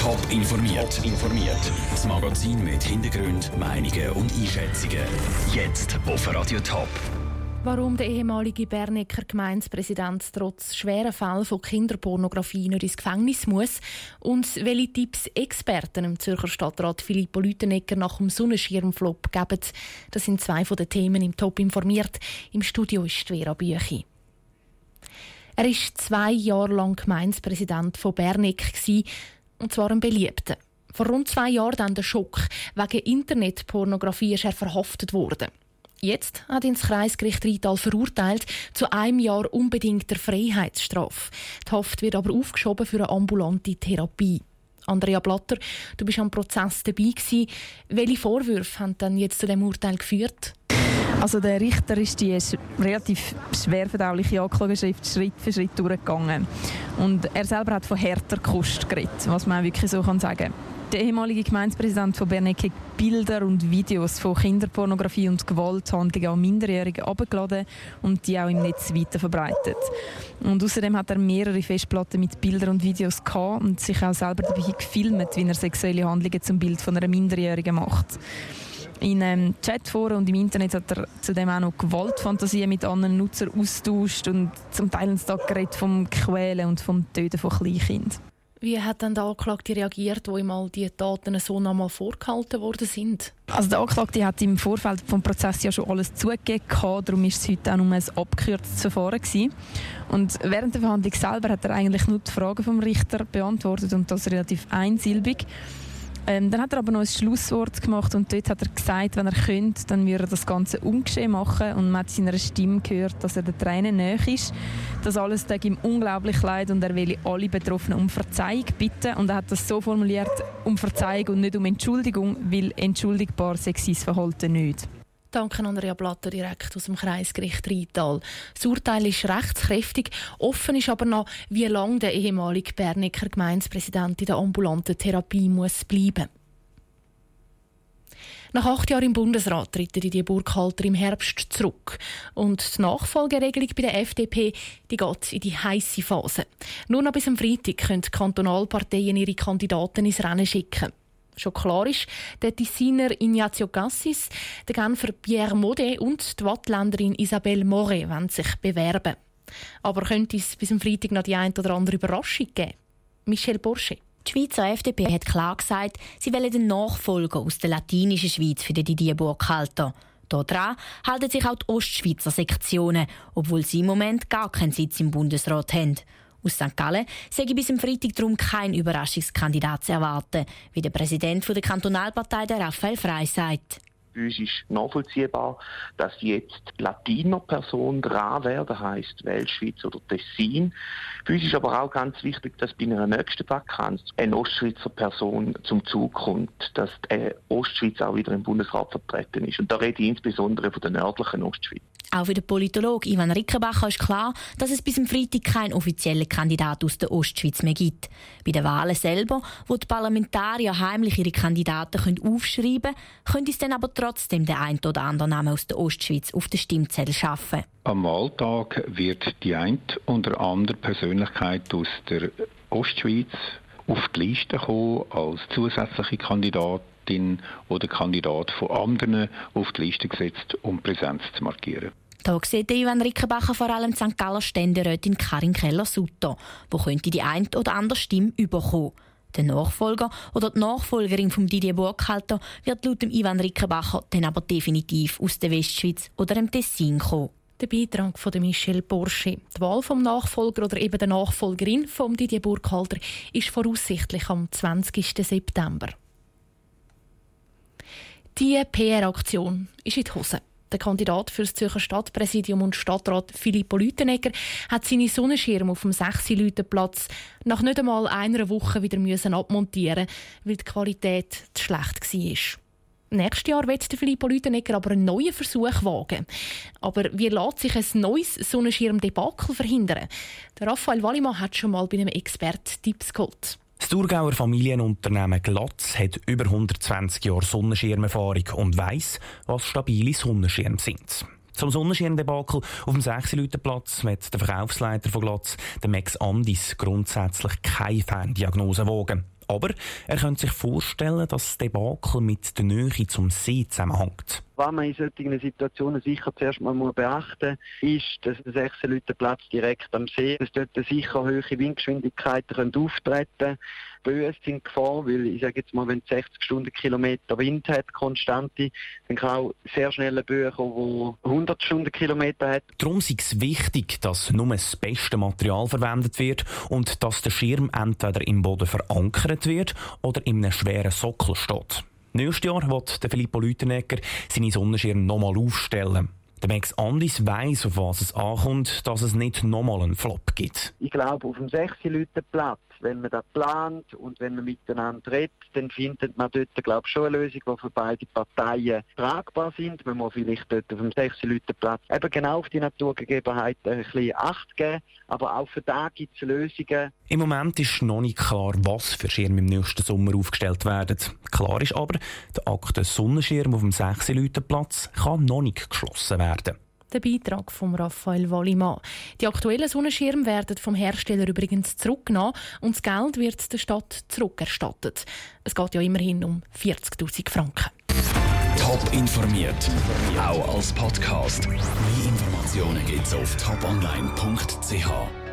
Top informiert. informiert. Das Magazin mit Hintergrund, Meinungen und Einschätzungen. Jetzt auf Radio Top. Warum der ehemalige Bernecker Gemeindepräsident trotz schwerer Fälle von Kinderpornografie nicht ins Gefängnis muss und welche Tipps Experten im Zürcher Stadtrat Filippo Lütenegger nach dem Sonnenschirmflop geben, das sind zwei von den Themen im Top informiert. Im Studio ist Vera Büchi. Er war zwei Jahre lang Gemeindepräsident von Berneck und zwar ein beliebter. Vor rund zwei Jahren dann der Schock. Wegen Internetpornografie ist er verhaftet worden. Jetzt hat ihn das Kreisgericht Rital verurteilt zu einem Jahr unbedingter Freiheitsstrafe. Die Haft wird aber aufgeschoben für eine ambulante Therapie. Andrea Blatter, du bist am Prozess dabei gewesen. Welche Vorwürfe haben dann jetzt zu dem Urteil geführt? Also der Richter ist die relativ schwer verdauliche Anklageschrift Schritt für Schritt durchgegangen. Und er selber hat von härter Kost geredet, was man wirklich so kann sagen der ehemalige Gemeindepräsident von Bernecke Bilder und Videos von Kinderpornografie und Gewalthandlungen an Minderjährigen abgeladen und die auch im Netz weiter verbreitet. Und außerdem hat er mehrere Festplatten mit Bildern und Videos gehabt und sich auch selber dabei gefilmt, wie er sexuelle Handlungen zum Bild von einer Minderjährigen macht. In ähm, Chatforen und im Internet hat er zudem auch noch Gewaltfantasien mit anderen Nutzern austauscht und zum Teil uns da geredet vom Quälen und vom Töten von Kleinkindern. Wie hat dann der Anklagte reagiert, wo ihm all diese Daten so nochmal vorgehalten worden sind? Also der Anklagte hat im Vorfeld vom Prozess ja schon alles zugegeben, darum ist es heute auch nur ein abgekürztes Verfahren gewesen. Und während der Verhandlung selber hat er eigentlich nur die Fragen vom Richter beantwortet und das relativ einsilbig. Ähm, dann hat er aber noch ein Schlusswort gemacht und dort hat er gesagt, wenn er könnte, dann würde er das Ganze ungeschehen machen und man hat seiner Stimme gehört, dass er der Tränen näher ist. Das alles tut ihm unglaublich leid und er will alle Betroffenen um Verzeihung bitten und er hat das so formuliert, um Verzeihung und nicht um Entschuldigung, weil entschuldigbar sei sein Verhalten nicht. Danke Andrea Blatter direkt aus dem Kreisgericht Rheintal. Das Urteil ist rechtskräftig. Offen ist aber noch, wie lange der ehemalige Bernicker Gemeindepräsident in der ambulanten Therapie muss bleiben nach acht Jahren im Bundesrat tritt die Burghalter im Herbst zurück. Und die Nachfolgeregelung bei der FDP die geht in die heiße Phase. Nur noch bis am Freitag können die Kantonalparteien ihre Kandidaten ins Rennen schicken schon klar ist, der Designer Ignazio Cassis, der Genfer Pierre Modet und die Wattländerin Isabelle Moret wollen sich bewerben. Aber könnte es bis zum Freitag noch die ein oder andere Überraschung geben? Michel Borsche. Die Schweizer FDP hat klar gesagt, sie wollen den Nachfolger aus der latinischen Schweiz für den Didier Burkhalter. Daran halten sich auch die Ostschweizer Sektionen, obwohl sie im Moment gar keinen Sitz im Bundesrat haben. Aus St. Gallen sei bis zum Freitag darum kein Überraschungskandidat zu erwarten, wie der Präsident der Kantonalpartei, der Raphael Frey, sagt. Für uns ist nachvollziehbar, dass jetzt Latiner-Person dran das heisst Weltschweiz oder Tessin. Für uns ist aber auch ganz wichtig, dass bei einer nächsten Vakanz eine Ostschweizer Person zum Zug kommt, dass die Ostschweiz auch wieder im Bundesrat vertreten ist. Und da rede ich insbesondere von der nördlichen Ostschweiz. Auch für den Politologen Ivan Rickenbacher ist klar, dass es bis zum Freitag keinen offiziellen Kandidat aus der Ostschweiz mehr gibt. Bei den Wahlen selber, wo die Parlamentarier heimlich ihre Kandidaten können aufschreiben können, könnte es dann aber trotzdem der ein oder andere Name aus der Ostschweiz auf den Stimmzettel schaffen. Am Wahltag wird die ein oder andere Persönlichkeit aus der Ostschweiz auf die Liste kommen als zusätzliche Kandidat Kandidatin oder Kandidat von anderen auf die Liste gesetzt, um Präsenz zu markieren. Da sieht Ivan Rickenbacher vor allem die St. Galler Ständerätin Karin Keller-Sutter, wo könnte die ein oder andere Stimme überkommen. Der Nachfolger oder die Nachfolgerin von Didier Burkhalter wird laut dem Ivan Rickenbacher dann aber definitiv aus der Westschweiz oder dem Tessin kommen. Der Beitrag von Michel Borsche. Die Wahl vom Nachfolger oder eben der Nachfolgerin von Didier Burkhalter ist voraussichtlich am 20. September. Die PR-Aktion ist in die Hose. Der Kandidat für das Zürcher Stadtpräsidium und Stadtrat Filippo Lütenegger hat seine Sonnenschirme auf dem 6 Platz nach nicht einmal einer Woche wieder müssen abmontieren, weil die Qualität zu schlecht war. Nächstes Jahr wird Filippo Lütenegger aber einen neuen Versuch wagen. Aber wie lässt sich ein neues Sonnenschirmdebakel verhindern? Der Raphael Wallimann hat schon mal bei einem Expert Tipps geholt. Das Thurgauer Familienunternehmen Glatz hat über 120 Jahre Sonnenschirmerfahrung und weiss, was stabile Sonnenschirme sind. Zum Sonnenschirmdebakel auf dem 6 Platz wird der Verkaufsleiter von Glatz, der Max Andis, grundsätzlich keine Ferndiagnose wagen. Aber er könnte sich vorstellen, dass das Debakel mit der Nähe zum See zusammenhängt. Was man in solchen Situationen sicher zuerst mal beachten muss, ist, dass der 16 Leute Platz direkt am See, dass dort sicher hohe Windgeschwindigkeiten auftreten können. Böen sind Gefahr, weil ich sage jetzt mal, wenn 60 Stundenkilometer Wind hat, konstante, dann kann auch sehr schnell ein Böen kommen, der 100 Stundenkilometer hat. Darum ist es wichtig, dass nur das beste Material verwendet wird und dass der Schirm entweder im Boden verankert wird oder in einem schweren Sockel steht. Nächstes Jahr wird Filippo Lütenegger seine Sonnenschirme nochmal aufstellen. Der Max Andis weiss, auf was es ankommt, dass es nicht nochmal einen Flop gibt. Ich glaube, auf dem 16 Leute Platz wenn man das plant und wenn man miteinander redet, dann findet man dort, glaube ich, schon eine Lösung, die für beide Parteien tragbar sind. Man muss vielleicht dort auf dem 16 Leute Platz eben genau auf die Naturgegebenheiten ein bisschen Acht geben, aber auch für da gibt es Lösungen. Im Moment ist noch nicht klar, was für Schirme im nächsten Sommer aufgestellt werden. Klar ist aber, der aktuelle Sonnenschirm auf dem 16 Leute Platz kann noch nicht geschlossen werden. Der Beitrag von Raphael Wallimann. Die aktuellen Sonnenschirme werden vom Hersteller übrigens zurückgenommen und das Geld wird der Stadt zurückerstattet. Es geht ja immerhin um 40.000 Franken. Top informiert, auch als Podcast. Mehr Informationen gibt es auf toponline.ch.